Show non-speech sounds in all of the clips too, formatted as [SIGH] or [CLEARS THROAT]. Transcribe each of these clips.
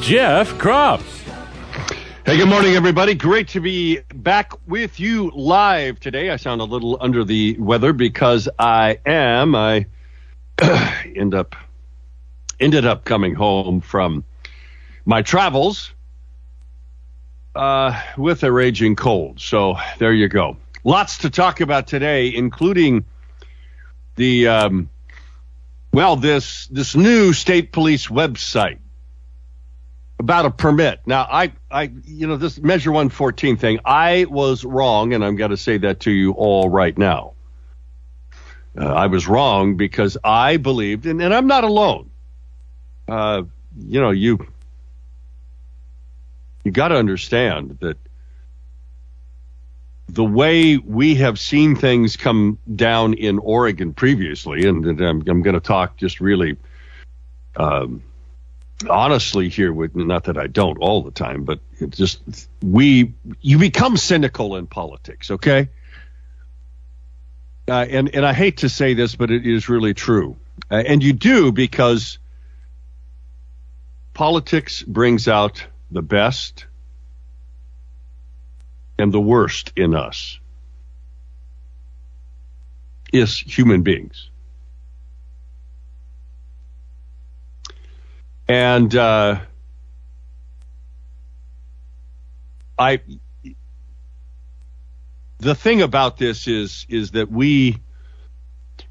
Jeff Kropf. Hey, good morning, everybody. Great to be back with you live today. I sound a little under the weather because I am. I [CLEARS THROAT] end up ended up coming home from my travels uh, with a raging cold. So there you go. Lots to talk about today, including the um, well, this this new state police website about a permit. Now, I, I, you know, this Measure 114 thing, I was wrong, and I'm going to say that to you all right now. Uh, I was wrong because I believed, and, and I'm not alone. Uh, you know, you you got to understand that the way we have seen things come down in Oregon previously, and, and I'm, I'm going to talk just really um, honestly here with not that I don't all the time, but it just we you become cynical in politics, okay? Uh, and and I hate to say this, but it is really true, uh, and you do because politics brings out the best and the worst in us is human beings. And uh, I, the thing about this is is that we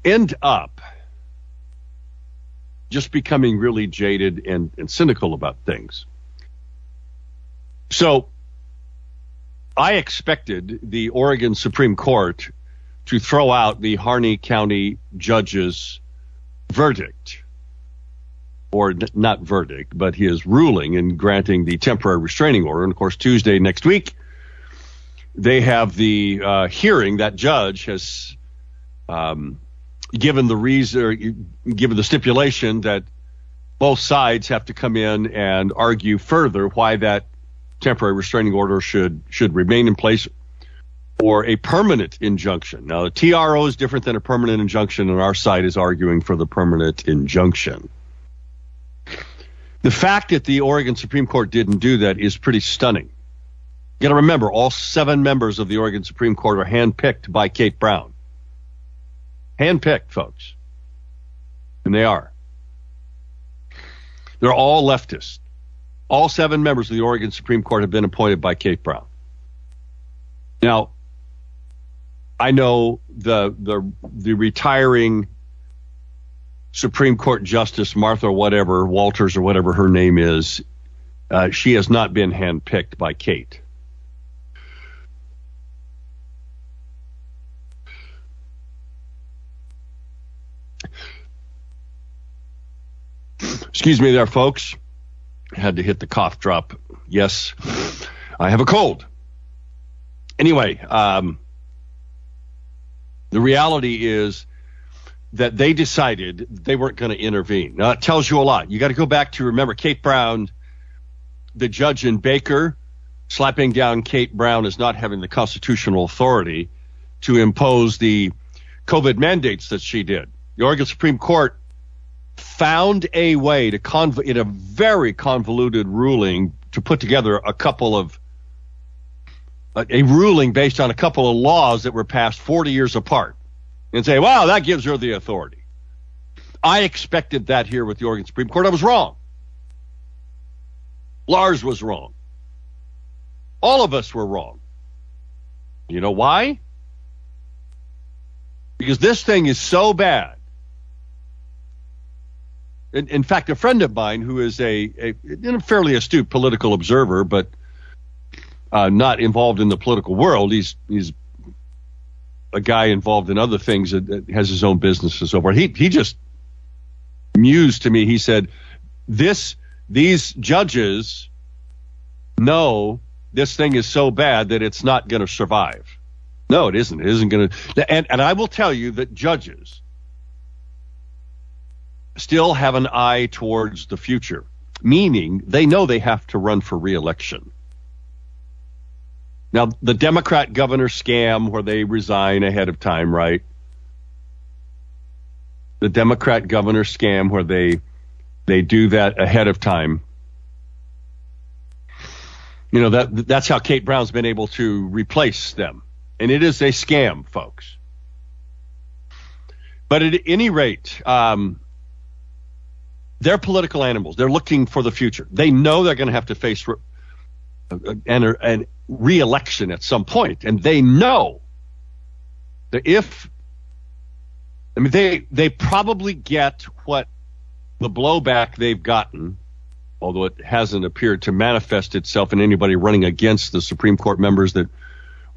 end up just becoming really jaded and, and cynical about things. So I expected the Oregon Supreme Court to throw out the Harney County judge's verdict, or not verdict, but his ruling in granting the temporary restraining order. And of course, Tuesday next week, they have the uh, hearing. That judge has um, given the reason, given the stipulation that both sides have to come in and argue further why that temporary restraining order should should remain in place or a permanent injunction. Now, the TRO is different than a permanent injunction, and our side is arguing for the permanent injunction. The fact that the Oregon Supreme Court didn't do that is pretty stunning. You got to remember, all seven members of the Oregon Supreme Court are handpicked by Kate Brown. Handpicked, folks. And they are. They're all leftists. All seven members of the Oregon Supreme Court have been appointed by Kate Brown. Now, I know the the the retiring Supreme Court Justice Martha whatever Walters or whatever her name is, uh, she has not been handpicked by Kate. Excuse me there, folks had to hit the cough drop. Yes, I have a cold. Anyway, um, the reality is that they decided they weren't going to intervene. Now, it tells you a lot. You got to go back to remember Kate Brown, the judge in Baker, slapping down Kate Brown as not having the constitutional authority to impose the COVID mandates that she did. The Oregon Supreme Court found a way to conv- in a very convoluted ruling to put together a couple of a, ruling based on a couple of laws that were passed 40 years apart and say, wow, that gives her the authority. I expected that here with the Oregon Supreme Court. I was wrong. Lars was wrong. All of us were wrong. You know why? Because this thing is so bad in, in fact, a friend of mine who is a, a, a fairly astute political observer, but uh, not involved in the political world. He's he's a guy involved in other things that, that has his own business and so forth. He he just mused to me. He said, "This these judges know this thing is so bad that it's not going to survive. No, it isn't. It isn't going to. And, and I will tell you that judges still have an eye towards the future, meaning they know they have to run for reelection. Now, the Democrat governor scam where they resign ahead of time, right? The Democrat governor scam where they they do that ahead of time. You know that that's how Kate Brown's been able to replace them, and it is a scam, folks. But at any rate, um, they're political animals. They're looking for the future. They know they're going to have to face re- an, an re-election at some point, and they know that if I mean they they probably get what the blowback they've gotten although it hasn't appeared to manifest itself in anybody running against the Supreme Court members that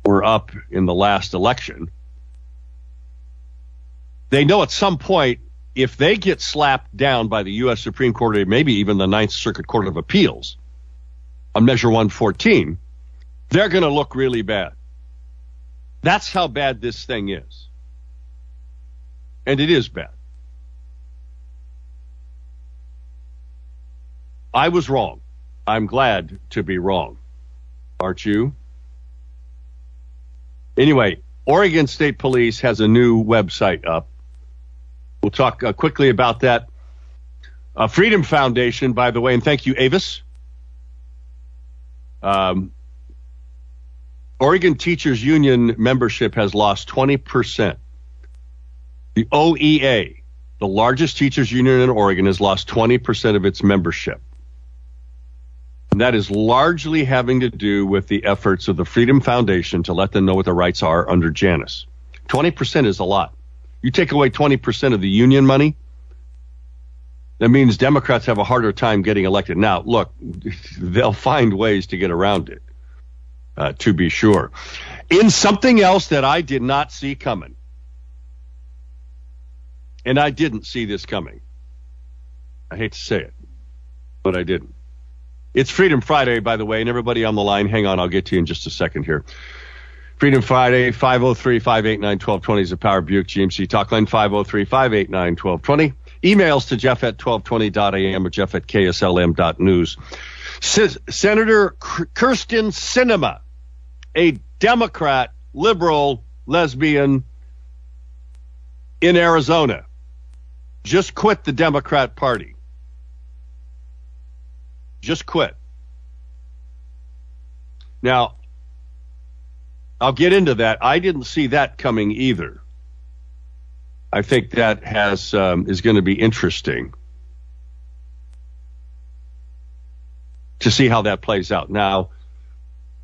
were up in the last election. They know at some point if they get slapped down by the U.S. Supreme Court or maybe even the Ninth Circuit Court of Appeals on Measure 114, they're going to look really bad. That's how bad this thing is. And it is bad. I was wrong. I'm glad to be wrong. Aren't you? Anyway, Oregon State Police has a new website up. We'll talk uh, quickly about that. Uh, Freedom Foundation, by the way, and thank you, Avis. Um, Oregon Teachers Union membership has lost 20%. The OEA, the largest teachers union in Oregon, has lost 20% of its membership. And that is largely having to do with the efforts of the Freedom Foundation to let them know what their rights are under Janus. 20% is a lot. You take away 20% of the union money, that means Democrats have a harder time getting elected. Now, look, they'll find ways to get around it, uh, to be sure. In something else that I did not see coming, and I didn't see this coming. I hate to say it, but I didn't. It's Freedom Friday, by the way, and everybody on the line, hang on, I'll get to you in just a second here. Freedom Friday, 503 589 1220 is the Power Buick GMC Talk Line, 503 589 1220. Emails to Jeff at 1220.am or Jeff at KSLM.news. S- Senator Kyrsten Sinema, a Democrat, liberal, lesbian in Arizona, just quit the Democrat Party. Just quit. Now, I'll get into that. I didn't see that coming either. I think that has um, is going to be interesting to see how that plays out. Now,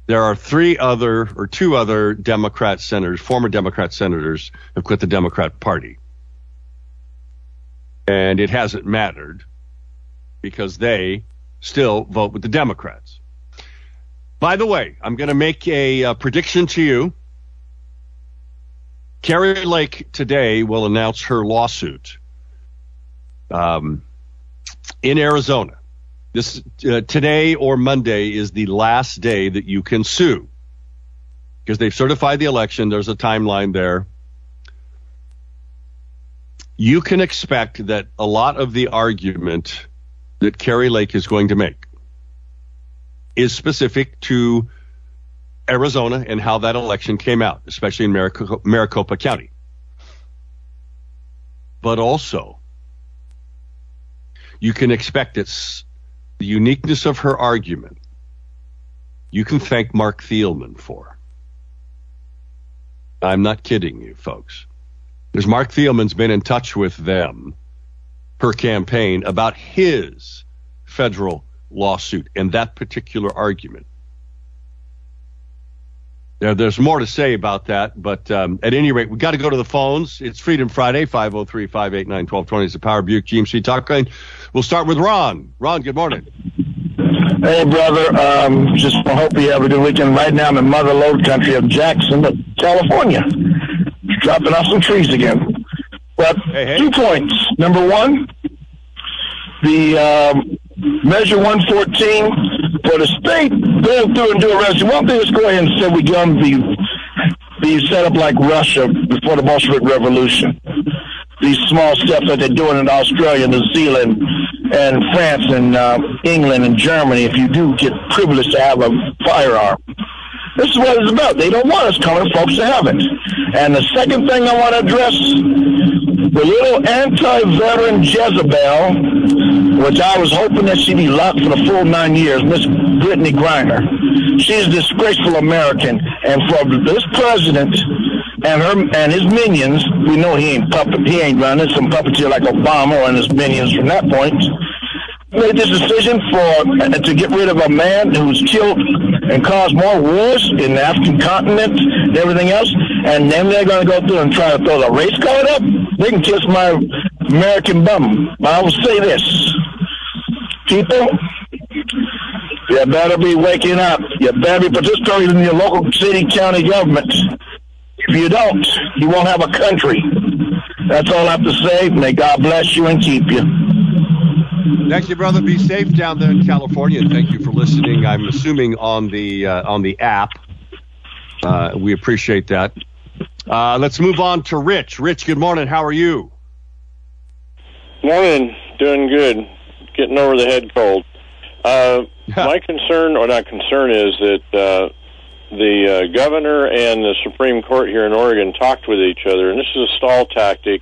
there are three other or two other Democrat senators, former Democrat senators, have quit the Democrat Party, and it hasn't mattered because they still vote with the Democrats. By the way, I'm going to make a, a uh, prediction to you. Kari Lake today will announce her lawsuit um, in Arizona. This uh, today or Monday is the last day that you can sue because they've certified the election. There's a timeline there. You can expect that a lot of the argument that Kari Lake is going to make is specific to Arizona and how that election came out, especially in Maricopa County. But also, you can expect it's the uniqueness of her argument. You can thank Marc Thielman for. I'm not kidding you, folks. Because Marc Thielman's been in touch with them her campaign about his federal lawsuit and that particular argument. There, there's more to say about that, but um, at any rate, we got to go to the phones. It's Freedom Friday, 503 589 1220 is the Power Buick GMC Talk Line. We'll start with Ron. Ron, good morning. Hey, brother. Um, just hope you have a good weekend. Right now, I'm in the Mother Lode country of Jackson, California. Dropping off some trees again. But hey, hey. two points. Number one, the um, Measure 114 for the state going through and doing residency, one thing, let's go ahead and say we're going to be, be set up like Russia before the Bolshevik Revolution. These small steps that they're doing in Australia, New Zealand, and France, and uh, England, and Germany, if you do get privileged to have a firearm. This is what it's about. They don't want us coming, folks to have it. And the second thing I want to address, the little anti-veteran Jezebel, which I was hoping that she'd be locked for the full nine years, Miss Brittney Griner. She's a disgraceful American. And for this president and her and his minions, we know he ain't puppet, he ain't running some puppeteer like Obama and his minions from that point made this decision for uh, to get rid of a man who's killed and cause more wars in the African continent and everything else, and then they're going to go through and try to throw the race card up. They can kiss my American bum. But I will say this, people. You better be waking up. You better be participating in your local city, county government. If you don't, you won't have a country. That's all I have to say. May God bless you and keep you. Thank you, brother. Be safe down there in California, and thank you for listening. I'm assuming on the uh, on the app. Uh, we appreciate that. Uh, let's move on to Rich. Rich, good morning. How are you? Morning. Doing good. Getting over the head cold. Uh, [LAUGHS] my concern, or not concern, is that uh, the uh, governor and the Supreme Court here in Oregon talked with each other, and this is a stall tactic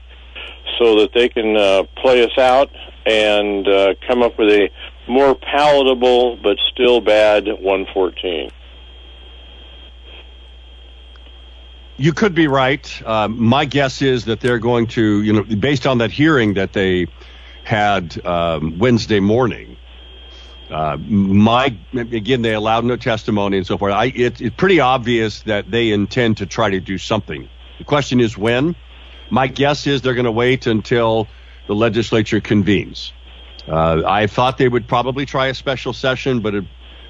so that they can uh, play us out and uh, come up with a more palatable but still bad 114. You could be right. Uh, my guess is that they're going to, you know, based on that hearing that they had um, Wednesday morning. Uh, my again, they allowed no testimony and so forth. I, it, it's pretty obvious that they intend to try to do something. The question is when. My guess is they're going to wait until the legislature convenes. Uh, I thought they would probably try a special session, but it,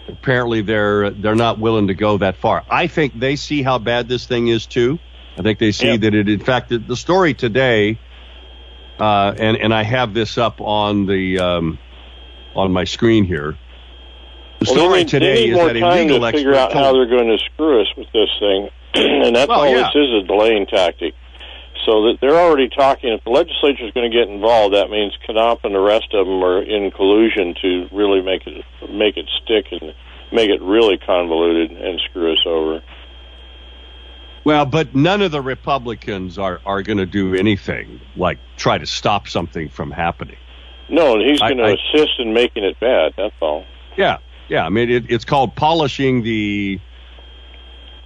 apparently they're they're not willing to go that far. I think they see how bad this thing is too. I think they see yep. that it, in fact, the story today, uh, and and I have this up on the um, on my screen here. The well, story need, today is that a legal to figure out how they're going to screw us with this thing, [CLEARS THROAT] and that's well, all yeah. this is a delaying tactic. So that they're already talking. If the legislature is going to get involved, that means Knopp and the rest of them are in collusion to really make it make it stick and make it really convoluted and screw us over. Well, but none of the Republicans are, are going to do anything like try to stop something from happening. No, he's going to assist in making it bad. That's all. Yeah, yeah. I mean, it, it's called polishing the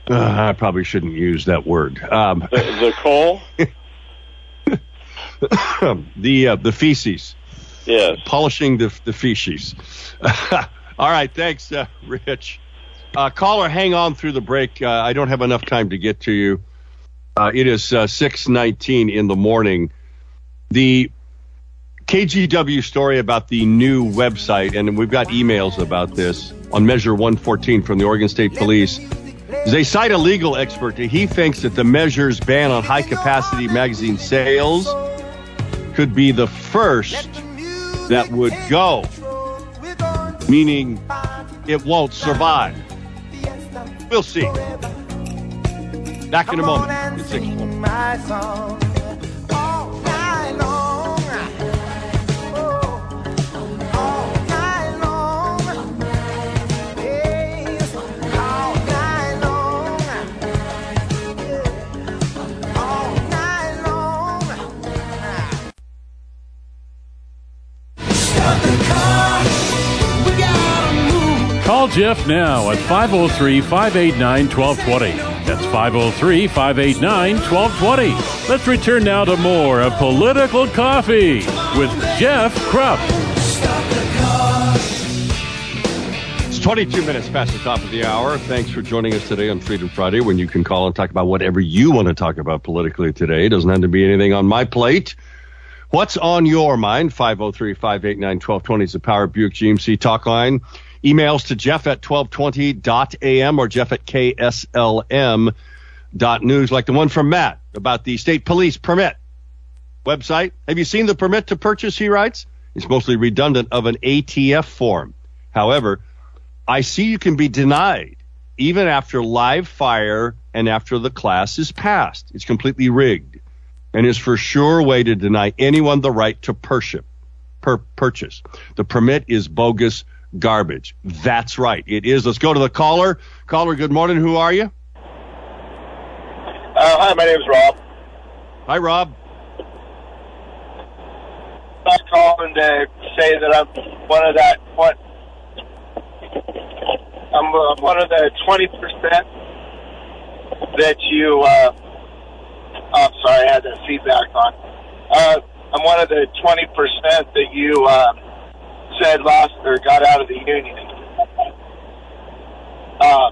uh, I probably shouldn't use that word. Um, the, the coal? [COUGHS] the uh, the feces. Yes. Polishing the the feces. [LAUGHS] All right, thanks, uh, Rich. Uh, caller, hang on through the break. Uh, I don't have enough time to get to you. Uh, it is uh, six nineteen in the morning. The KGW story about the new website, and we've got emails about this on Measure 114 from the Oregon State Police. They cite a legal expert. He thinks that the measure's ban on high capacity magazine sales could be the first that would go, meaning it won't survive. We'll see. Back in a moment. Call Jeff now at 503 589 1220. That's 503 589 1220. Let's return now to more of Political Coffee with Jeff Kropf. It's 22 minutes past the top of the hour. Thanks for joining us today on Freedom Friday when you can call and talk about whatever you want to talk about politically today. It doesn't have to be anything on my plate. What's on your mind? 503 589 1220 is the Power Buick GMC talk line. Emails to jeff at 1220.am or jeff at kslm.news, like the one from Matt about the state police permit website. Have you seen the permit to purchase, he writes? It's mostly redundant of an ATF form. However, I see you can be denied even after live fire and after the class is passed. It's completely rigged and is for sure a way to deny anyone the right to purchase. The permit is bogus garbage. That's right. It is. Let's go to the caller. Caller, good morning. Who are you? Uh, hi, my name is Rob. Hi, Rob. I'm calling to say that I'm one of that what I'm uh, one of the twenty percent that you. Uh, oh, I'm sorry, I had that feedback on. Uh, I'm one of the twenty percent that you uh, said lost or got out of the union. Uh,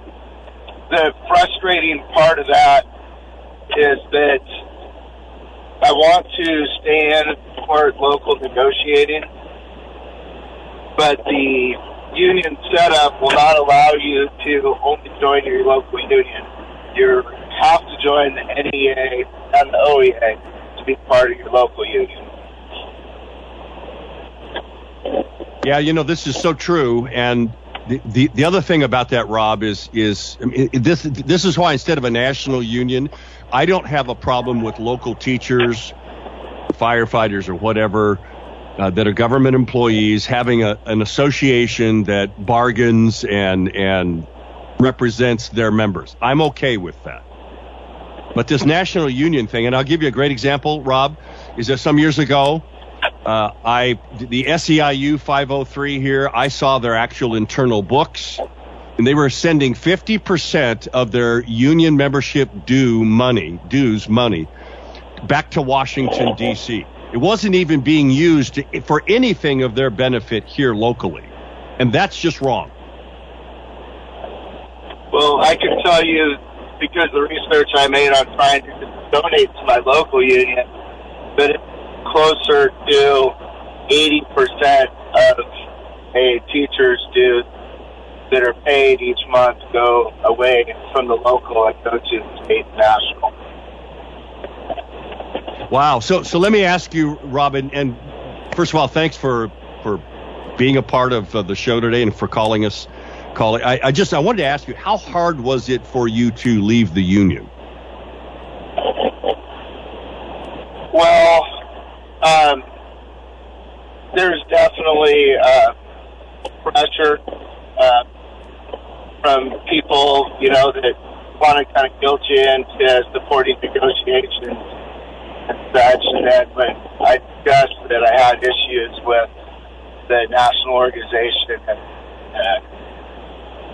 the frustrating part of that is that I want to stand for local negotiating, but the union setup will not allow you to only join your local union. You have to join the NEA and the OEA to be part of your local union. Yeah, you know this is so true, and the, the, the other thing about that, Rob, is is I mean, this this is why instead of a national union, I don't have a problem with local teachers, firefighters, or whatever uh, that are government employees having a, an association that bargains and and represents their members. I'm okay with that. But this national union thing, and I'll give you a great example, Rob, is that some years ago, uh, I the SEIU 503 here, I saw their actual internal books and they were sending 50% of their union membership due money, dues money, back to Washington, D.C. It wasn't even being used for anything of their benefit here locally. And that's just wrong. Well, I can tell you because the research I made on trying to donate to my local union that it's closer to 80% of a teacher's dues that are paid each month go away from the local and go to the state and national. Wow. So so let me ask you, Robin, and first of all, thanks for for being a part of uh, the show today and for calling us. Calling. I, I just I wanted to ask you, how hard was it for you to leave the union? Well, there's definitely uh, pressure. Uh, from people, you know, that want to kind of guilt you into supporting negotiations and such. And then when I discussed that I had issues with the national organization and uh,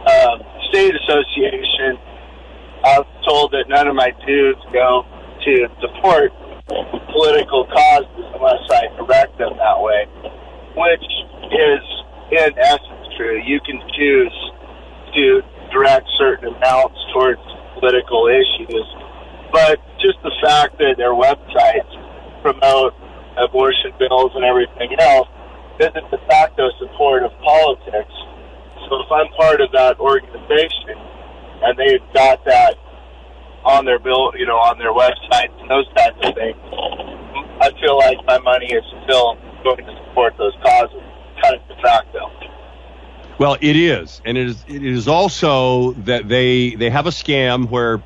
um, state association, I was told that none of my dues go to support political causes unless I direct them that way, which is in essence true. You can choose to direct certain amounts towards political issues. But just the fact that their websites promote abortion bills and everything else isn't de facto support of politics. So if I'm part of that organization and they've got that on their bill, you know, on their websites and those types of things, I feel like my money is still going to support those causes, kind of de facto. Well, it is, and it is. It is also that they they have a scam where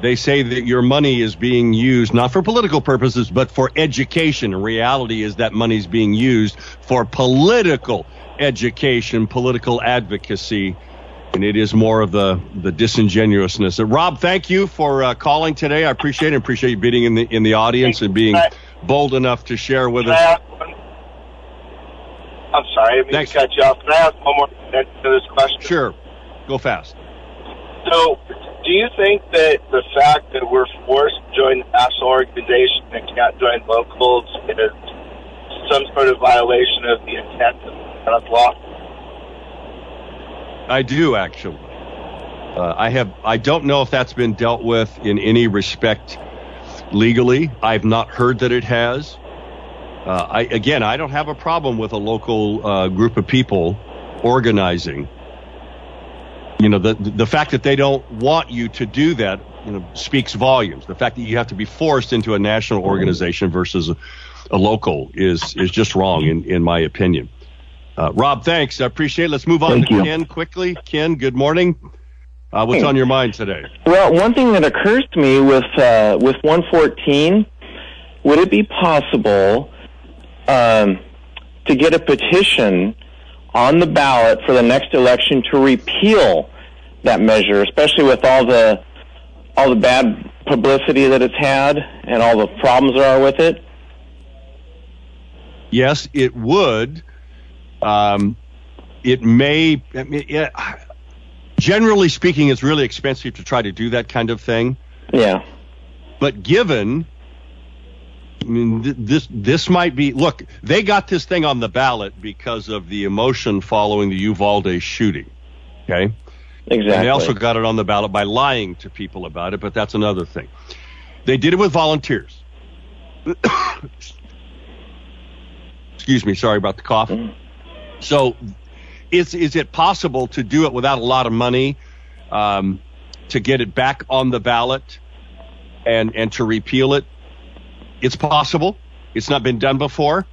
they say that your money is being used not for political purposes but for education. Reality is that money is being used for political education, political advocacy, and it is more of the the disingenuousness. Uh, Rob, thank you for uh, calling today. I appreciate it. Appreciate you being in the in the audience and being bold enough to share with us. I'm sorry, I didn't to cut you off. Can I ask one more to this question? Sure. Go fast. So, do you think that the fact that we're forced to join the national organization and can't join locals is some sort of violation of the intent of the law? I do actually. Uh, I have. I don't know if that's been dealt with in any respect legally. I've not heard that it has. Uh, I, again, I don't have a problem with a local uh, group of people organizing. You know, the the fact that they don't want you to do that, you know, speaks volumes. The fact that you have to be forced into a national organization versus a, a local is is just wrong, in in my opinion. Uh, Rob, thanks. I appreciate it. Let's move on Thank to you. Ken quickly. Ken, good morning. Uh, what's Hey. on your mind today? Well, one thing that occurs to me with uh, with 114, would it be possible um, to get a petition on the ballot for the next election to repeal that measure, especially with all the all the bad publicity that it's had and all the problems there are with it? Yes, it would. Um, it may. I mean, yeah, generally speaking, it's really expensive to try to do that kind of thing. Yeah. But given, I mean, th- this this might be. Look, they got this thing on the ballot because of the emotion following the Uvalde shooting. Okay. Exactly. And they also got it on the ballot by lying to people about it, but that's another thing. They did it with volunteers. [COUGHS] Excuse me, sorry about the cough. So, is is it possible to do it without a lot of money um, to get it back on the ballot and and to repeal it? It's possible. It's not been done before,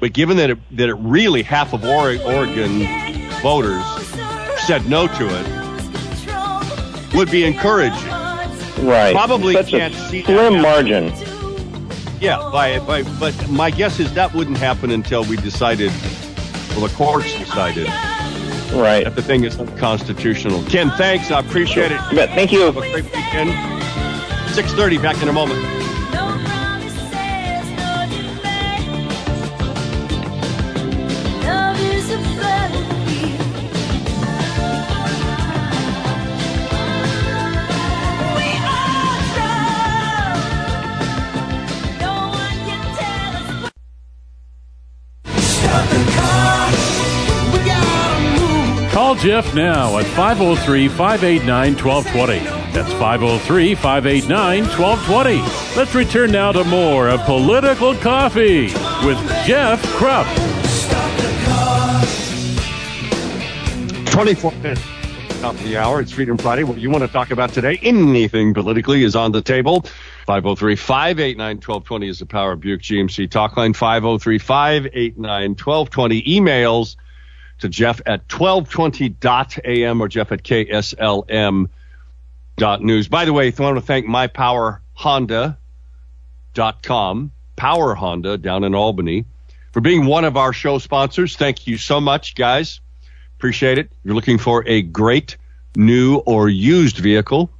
but given that it, that it really half of Oregon voters said no to it, would be encouraging. right. probably Such can't a see slim margin. Yeah, by, by, but my guess is that wouldn't happen until we decided, well, the courts decided Right. that the thing is unconstitutional. Ken, thanks. I appreciate it. But thank you. Have a great weekend. 6.30, back in a moment. Jeff now at 503 589 1220. That's 503 589 1220. Let's return now to more of Political Coffee with Jeff Kropf. 24 minutes. Top of the hour. It's Freedom Friday. What you want to talk about today? Anything politically is on the table. 503 589 1220 is the Power Buick GMC talk line. 503 589 1220. Emails to Jeff at 1220.am or Jeff at KSLM dot news. By the way, I want to thank mypowerhonda.com, Power Honda down in Albany, for being one of our show sponsors. Thank you so much, guys. Appreciate it. You're looking for a great new or used vehicle,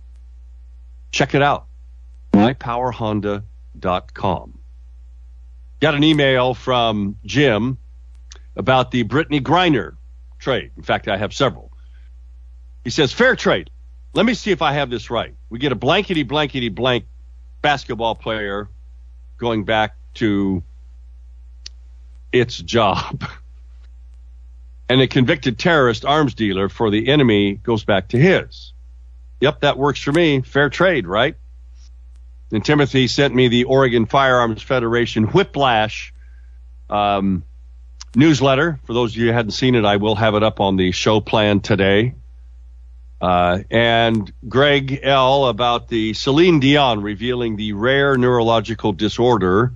check it out. mypowerhonda.com. Got an email from Jim about the Brittney Griner trade. In fact, I have several. He says, fair trade. Let me see if I have this right. We get a blankety blankety blank basketball player going back to its job. [LAUGHS] And a convicted terrorist arms dealer for the enemy goes back to his. Yep, that works for me. Fair trade, right? And Timothy sent me the Oregon Firearms Federation Whiplash um, newsletter. For those of you who hadn't seen it, I will have it up on the show plan today. Uh, and Greg L. about the Celine Dion revealing the rare neurological disorder.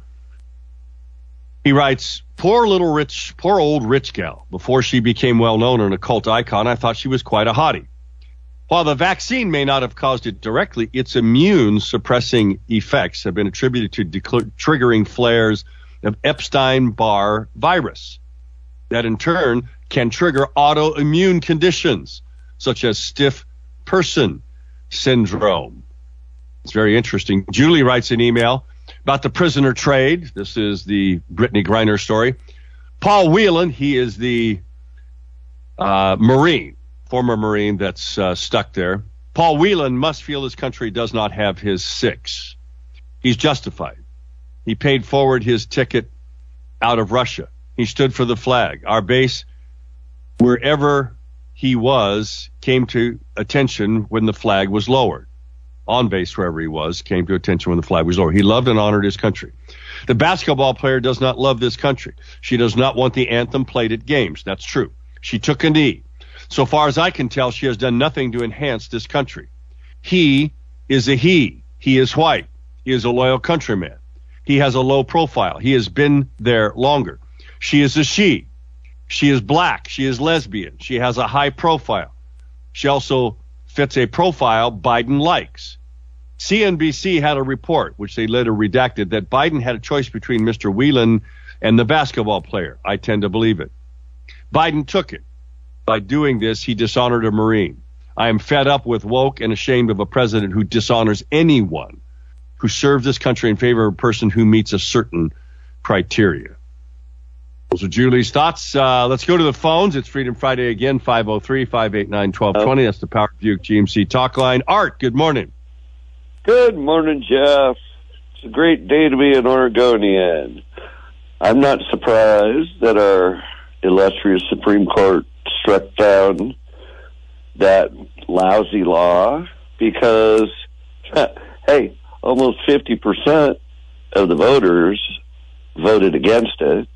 He writes, Poor little rich, poor old rich gal. Before she became well known and a cult icon, I thought she was quite a hottie. While the vaccine may not have caused it directly, its immune suppressing effects have been attributed to decl- triggering flares of Epstein Barr virus that in turn can trigger autoimmune conditions such as stiff person syndrome. It's very interesting. Julie writes an email about the prisoner trade. This is the Brittney Griner story. Paul Whelan, he is the uh, Marine, former Marine that's uh, stuck there. Paul Whelan must feel his country does not have his six. He's justified. He paid forward his ticket out of Russia. He stood for the flag. Our base, wherever he was, came to attention when the flag was lowered. On base, wherever he was, came to attention when the flag was lowered. He loved and honored his country. The basketball player does not love this country. She does not want the anthem played at games. That's true. She took a knee. So far as I can tell, she has done nothing to enhance this country. He is a he. He is white. He is a loyal countryman. He has a low profile. He has been there longer. She is a she. She is black. She is lesbian. She has a high profile. She also fits a profile Biden likes. CNBC had a report, which they later redacted, that Biden had a choice between Mr. Whelan and the basketball player. I tend to believe it. Biden took it. By doing this, he dishonored a Marine. I am fed up with woke and ashamed of a president who dishonors anyone who serves this country in favor of a person who meets a certain criteria. Those are Julie's thoughts. Uh, let's go to the phones. It's Freedom Friday again, 503 589 1220. That's the Power Buick GMC talk line. Art, good morning. Good morning, Jeff. It's a great day to be an Oregonian. I'm not surprised that our illustrious Supreme Court struck down that lousy law because, [LAUGHS] hey, almost 50% of the voters voted against it,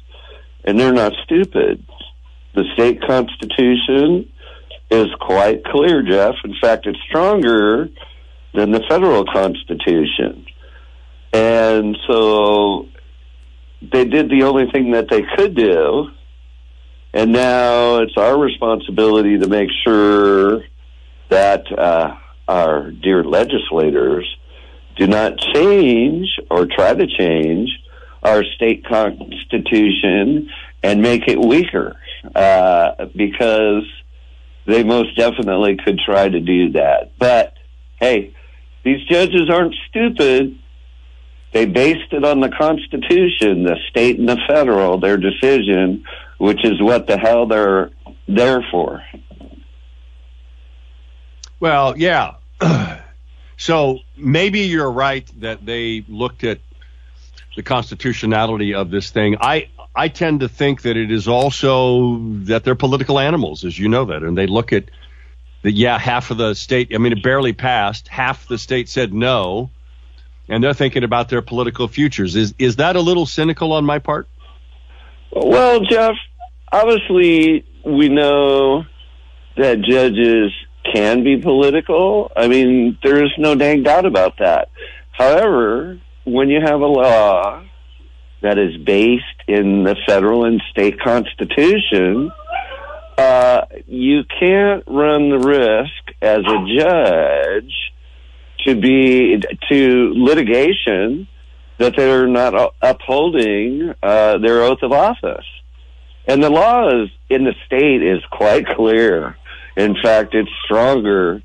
and they're not stupid. The state constitution is quite clear, Jeff. In fact, it's stronger than the federal constitution. And so they did the only thing that they could do. And now it's our responsibility to make sure that uh, our dear legislators do not change or try to change our state constitution and make it weaker uh, because they most definitely could try to do that. But hey, these judges aren't stupid. They based it on the Constitution, the state and the federal, their decision, which is what the hell they're there for. Well, yeah. [CLEARS THROAT] so maybe you're right that they looked at the constitutionality of this thing. I I tend to think that it is also that they're political animals, as you know that, and they look at that yeah, half of the state, I mean, it barely passed. Half the state said no, and they're thinking about their political futures. Is is that a little cynical on my part? Well, Jeff, obviously we know that judges can be political. I mean, there is no dang doubt about that. However, when you have a law that is based in the federal and state constitution, uh, you can't run the risk as a judge to be to litigation that they're not upholding uh, their oath of office. And the law is in the state is quite clear. In fact, it's stronger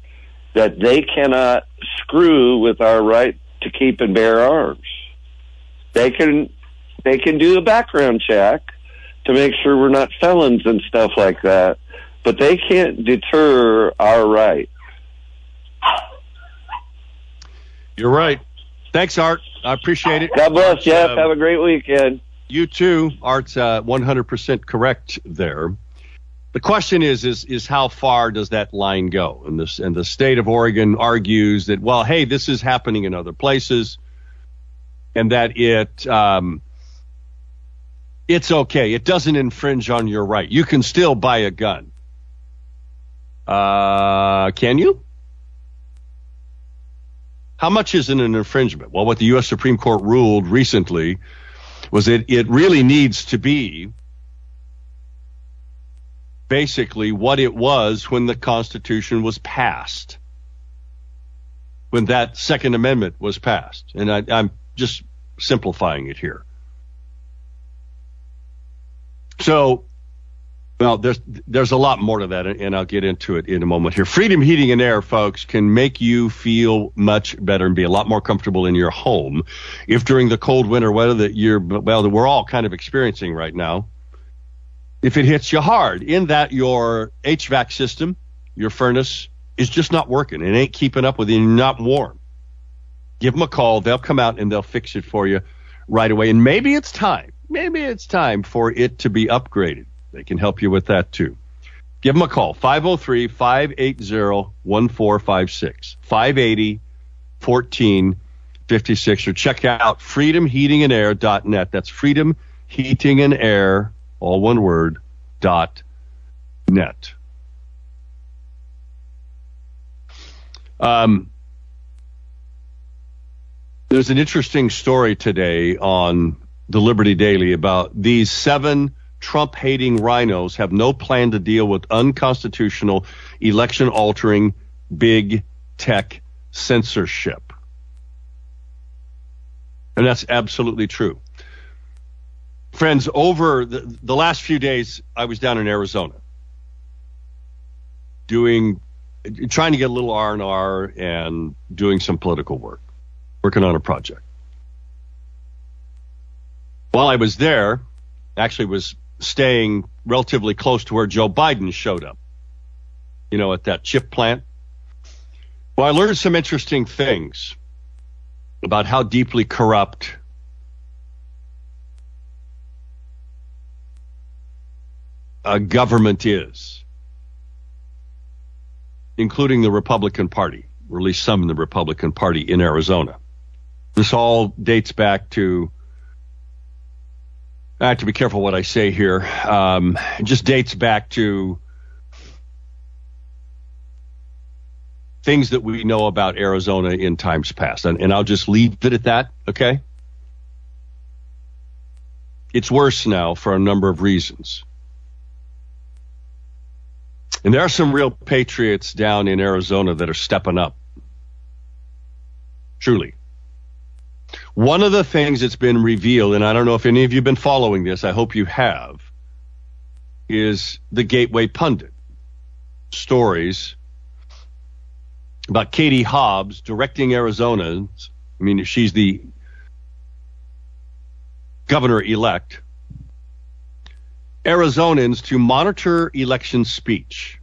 that they cannot screw with our right to keep and bear arms. They can they can do a background check to make sure we're not felons and stuff like that. But they can't deter our right. You're right. Thanks, Art. I appreciate it. God bless, Jeff. Uh, Have a great weekend. You too. Art's uh, 100% correct there. The question is, is, is how far does that line go? And this, and the state of Oregon argues that, well, hey, this is happening in other places, and that it, um, it's okay. It doesn't infringe on your right. You can still buy a gun. Uh, can you? How much is it an infringement? Well, what the U.S. Supreme Court ruled recently was that it really needs to be basically what it was when the Constitution was passed, when that Second Amendment was passed. And I, I'm just simplifying it here. So, well, there's there's a lot more to that, and I'll get into it in a moment here. Freedom Heating and Air, folks, can make you feel much better and be a lot more comfortable in your home. If during the cold winter weather that you're well, that we're all kind of experiencing right now, if it hits you hard, in that your HVAC system, your furnace is just not working, it ain't keeping up with you, you're not warm. Give them a call; they'll come out and they'll fix it for you right away. And maybe it's time maybe it's time for it to be upgraded. They can help you with that too. Give them a call, 503 580 1456, 580 1456, or check out freedomheatingandair.net. That's freedomheatingandair, all one word, dot net. Um, there's an interesting story today on the Liberty Daily about these seven Trump hating RINOs have no plan to deal with unconstitutional, election altering, big tech censorship. And that's absolutely true. Friends, over the, the last few days, I was down in Arizona doing, trying to get a little R&R and doing some political work, working on a project. While I was there, actually was staying relatively close to where Joe Biden showed up, you know, at that chip plant. Well, I learned some interesting things about how deeply corrupt a government is, including the Republican Party, or at least some in the Republican Party in Arizona. This all dates back to I have to be careful what I say here. Um, it just dates back to things that we know about Arizona in times past. And, and I'll just leave it at that, okay? It's worse now for a number of reasons. And there are some real patriots down in Arizona that are stepping up. Truly. One of the things that's been revealed, and I don't know if any of you have been following this, I hope you have, is the Gateway Pundit stories about Katie Hobbs directing Arizona. I mean, she's the governor elect. Arizonans to monitor election speech.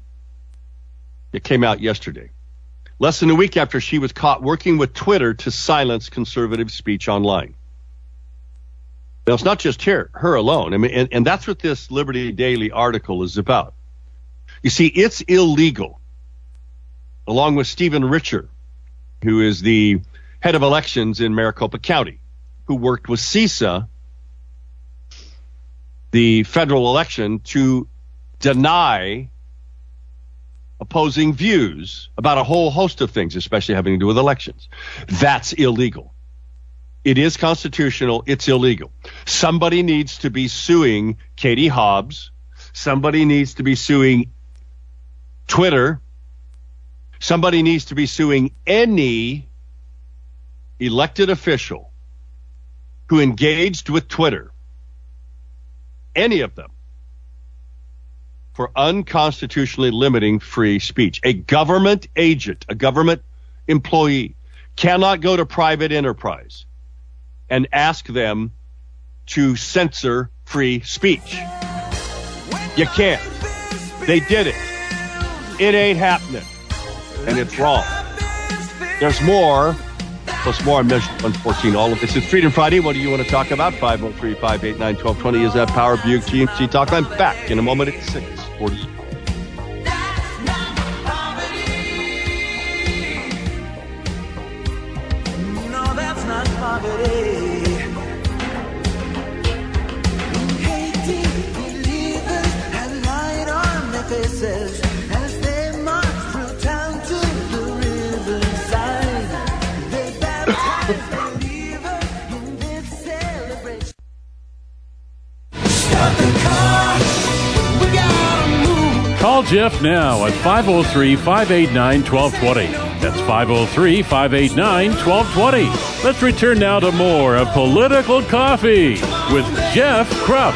It came out yesterday less than a week after she was caught working with Twitter to silence conservative speech online. Now, it's not just her, her alone. I mean, and, and that's what this Liberty Daily article is about. You see, it's illegal, along with Stephen Richer, who is the head of elections in Maricopa County, who worked with CISA, the federal election, to deny opposing views about a whole host of things, especially having to do with elections. That's illegal. It is constitutional. It's illegal. Somebody needs to be suing Katie Hobbs. Somebody needs to be suing Twitter. Somebody needs to be suing any elected official who engaged with Twitter. Any of them for unconstitutionally limiting free speech. A government agent, a government employee cannot go to private enterprise and ask them to censor free speech. You can't. They did it. It ain't happening. And it's wrong. There's more plus more on Measure 114. All of this is Freedom Friday. What do you want to talk about? 503 589 1220 is that Power Buick GMC talk. I'm back in a moment at 640. Call Jeff now at 503 589 1220. That's 503 589 1220. Let's return now to more of Political Coffee with Jeff Kropf.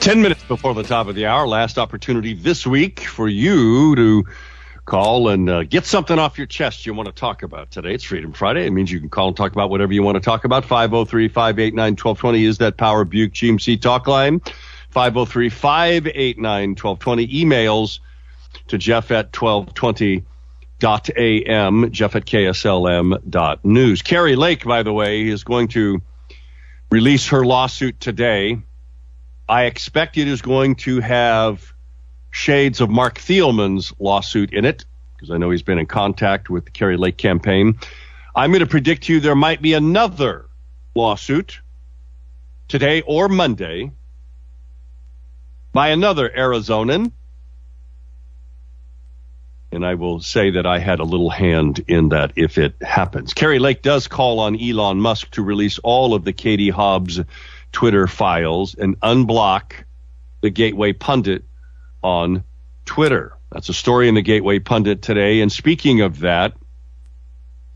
Ten minutes before the top of the hour, last opportunity this week for you to call and uh, get something off your chest you want to talk about today. It's Freedom Friday. It means you can call and talk about whatever you want to talk about. 503 589 1220 is that Power Buick GMC talk line. 503 589 1220 emails to Jeff at 1220 dot am, Jeff at KSLM dot news. Kari Lake, by the way, is going to release her lawsuit today. I expect it is going to have shades of Marc Thielman's lawsuit in it, because I know he's been in contact with the Kari Lake campaign. I'm going to predict to you there might be another lawsuit today or Monday by another Arizonan And I will say that I had a little hand in that if it happens. Kari Lake does call on Elon Musk to release all of the Katie Hobbs Twitter files and unblock the Gateway Pundit on Twitter. That's a story in the Gateway Pundit today. And speaking of that,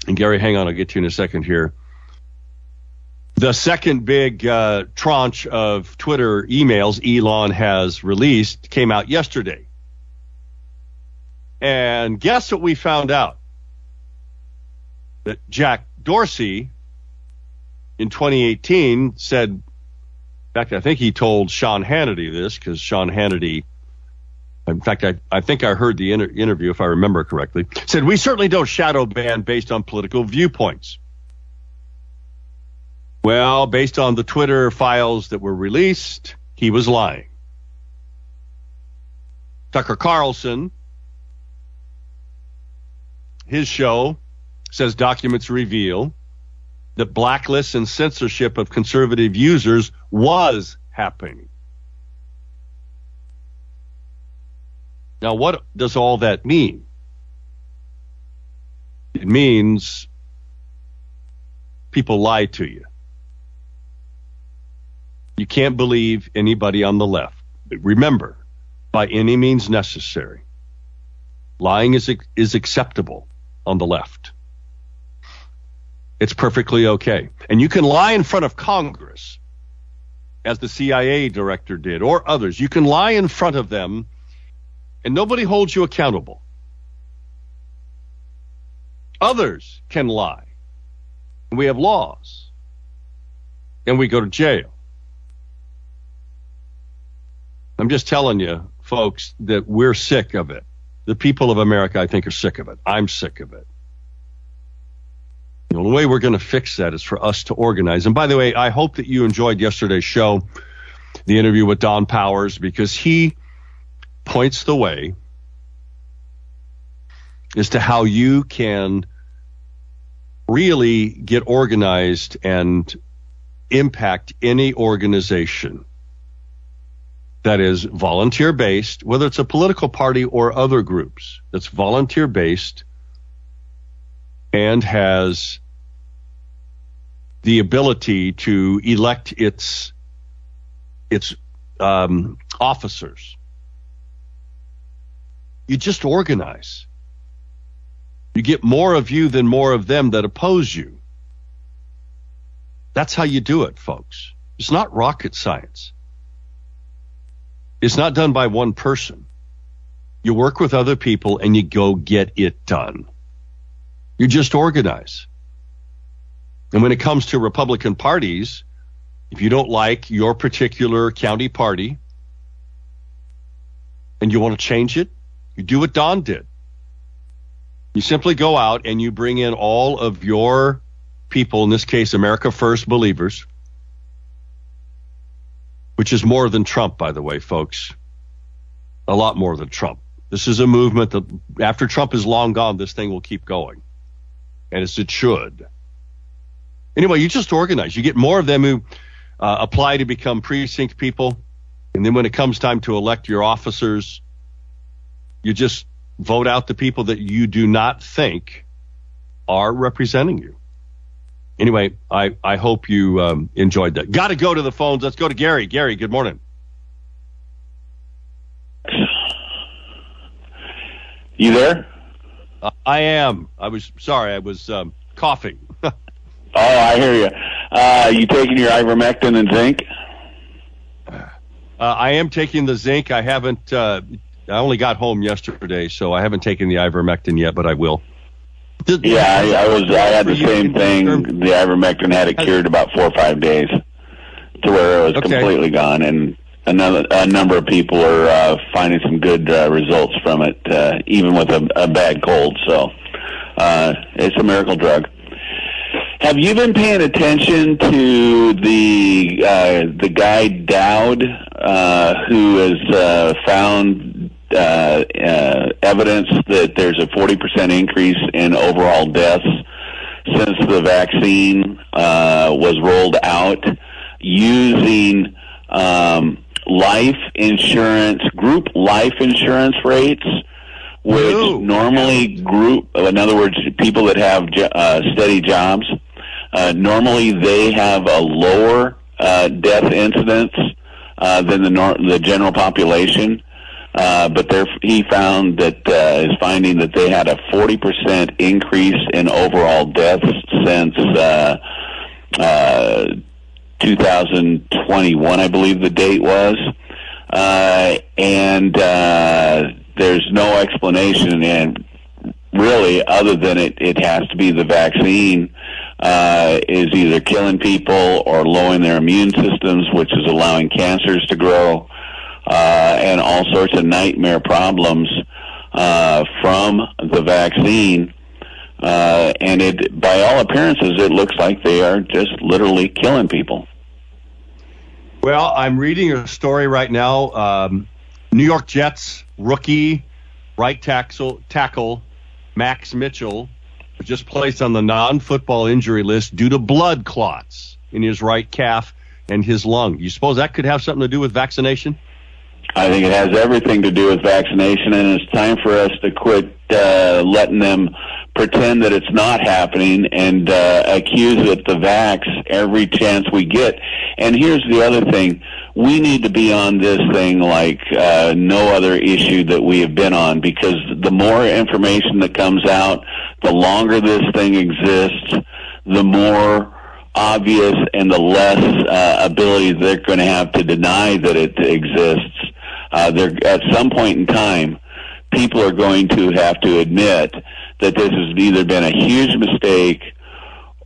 and Gary, hang on, I'll get to you in a second here. The second big uh, tranche of Twitter emails Elon has released came out yesterday. And guess what we found out? That Jack Dorsey in 2018 said, in fact, I think he told Sean Hannity this because Sean Hannity in fact, I, I think I heard the inter- interview, if I remember correctly, said, We certainly don't shadow ban based on political viewpoints. Well, based on the Twitter files that were released, he was lying. Tucker Carlson, his show says documents reveal that blacklists and censorship of conservative users was happening. Now, what does all that mean? It means people lie to you. You can't believe anybody on the left. Remember, by any means necessary, lying is, is acceptable on the left. It's perfectly okay. And you can lie in front of Congress, as the CIA director did, or others. You can lie in front of them and nobody holds you accountable. Others can lie. And we have laws. And we go to jail. I'm just telling you, folks, that we're sick of it. The people of America, I think, are sick of it. I'm sick of it. The only way we're going to fix that is for us to organize. And by the way, I hope that you enjoyed yesterday's show, the interview with Don Powers, because he points the way as to how you can really get organized and impact any organization that is volunteer based, whether it's a political party or other groups that's volunteer based and has the ability to elect its its um, officers you just organize. You get more of you than more of them that oppose you. That's how you do it, folks. It's not rocket science. It's not done by one person. You work with other people and you go get it done. You just organize. And when it comes to Republican parties, if you don't like your particular county party and you want to change it, you do what Don did. You simply go out and you bring in all of your people, in this case, America First believers, which is more than Trump, by the way, folks. A lot more than Trump. This is a movement that after Trump is long gone, this thing will keep going. And as it should. Anyway, you just organize. You get more of them who uh, apply to become precinct people. And then when it comes time to elect your officers, you just vote out the people that you do not think are representing you. Anyway, I, I hope you um, enjoyed that. Got to go to the phones. Let's go to Gary. Gary, good morning. You there? Uh, I am. I was sorry. I was um, coughing. [LAUGHS] oh, I hear you. Uh, you taking your ivermectin and zinc? Uh, I am taking the zinc. I haven't uh, I only got home yesterday, so I haven't taken the ivermectin yet, but I will. Did, yeah, I, I was. I had the same thing. The ivermectin had it cured about four or five days, to where it was okay. completely gone, and another a number of people are uh, finding some good uh, results from it, uh, even with a, a bad cold. So uh, it's a miracle drug. Have you been paying attention to the uh, the guy Dowd, uh, who has uh, found uh, uh, evidence that there's a 40% increase in overall deaths since the vaccine uh, was rolled out using um, life insurance, group life insurance rates which no. normally group, in other words, people that have uh, steady jobs, uh, normally they have a lower uh, death incidence uh, than the nor- the general population. Uh, but there, he found that uh, is finding that they had a 40% increase in overall deaths since uh, uh, 2021, I believe the date was. Uh, and uh, there's no explanation, and really, other than it, it has to be the vaccine uh, is either killing people or lowering their immune systems, which is allowing cancers to grow, uh, and all sorts of nightmare problems uh, from the vaccine. Uh, and it, by all appearances, it looks like they are just literally killing people. Well, I'm reading a story right now. Um, New York Jets rookie right tackle, tackle Max Mitchell was just placed on the non-football injury list due to blood clots in his right calf and his lung. You suppose that could have something to do with vaccination? I think it has everything to do with vaccination, and it's time for us to quit uh, letting them pretend that it's not happening and uh, accuse it the vax every chance we get. And here's the other thing: we need to be on this thing like uh, no other issue that we have been on, because the more information that comes out, the longer this thing exists, the more obvious and the less uh, ability they're going to have to deny that it exists. Uh, at some point in time, people are going to have to admit that this has either been a huge mistake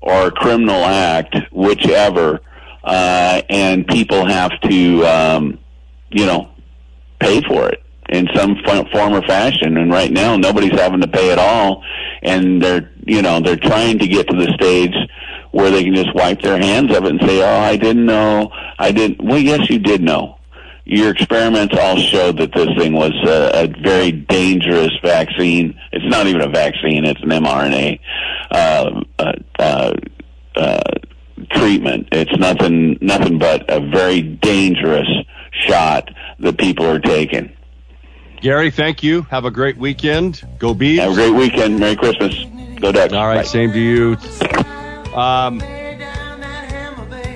or a criminal act, whichever, uh, and people have to, um, you know, pay for it in some form or fashion. And right now, nobody's having to pay at all, and they're, you know, they're trying to get to the stage where they can just wipe their hands of it and say, "Oh, I didn't know. I didn't." Well, yes, you did know your experiments all showed that this thing was a, a, very dangerous vaccine. It's not even a vaccine; it's an mRNA uh, uh, uh, uh, treatment. It's nothing, nothing but a very dangerous shot that people are taking. Gary, thank you. Have a great weekend. Go Bees. Have a great weekend. Merry Christmas. Go Ducks. All right, Bye. same to you. Um,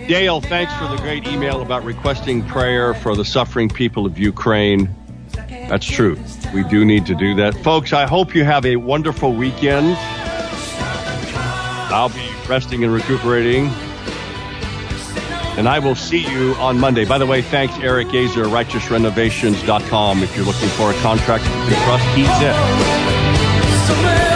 Dale, thanks for the great email about requesting prayer for the suffering people of Ukraine. That's true. We do need to do that. Folks, I hope you have a wonderful weekend. I'll be resting and recuperating. And I will see you on Monday. By the way, thanks, Eric Azer, righteousrenovations.com. If you're looking for a contract to trust, he's it.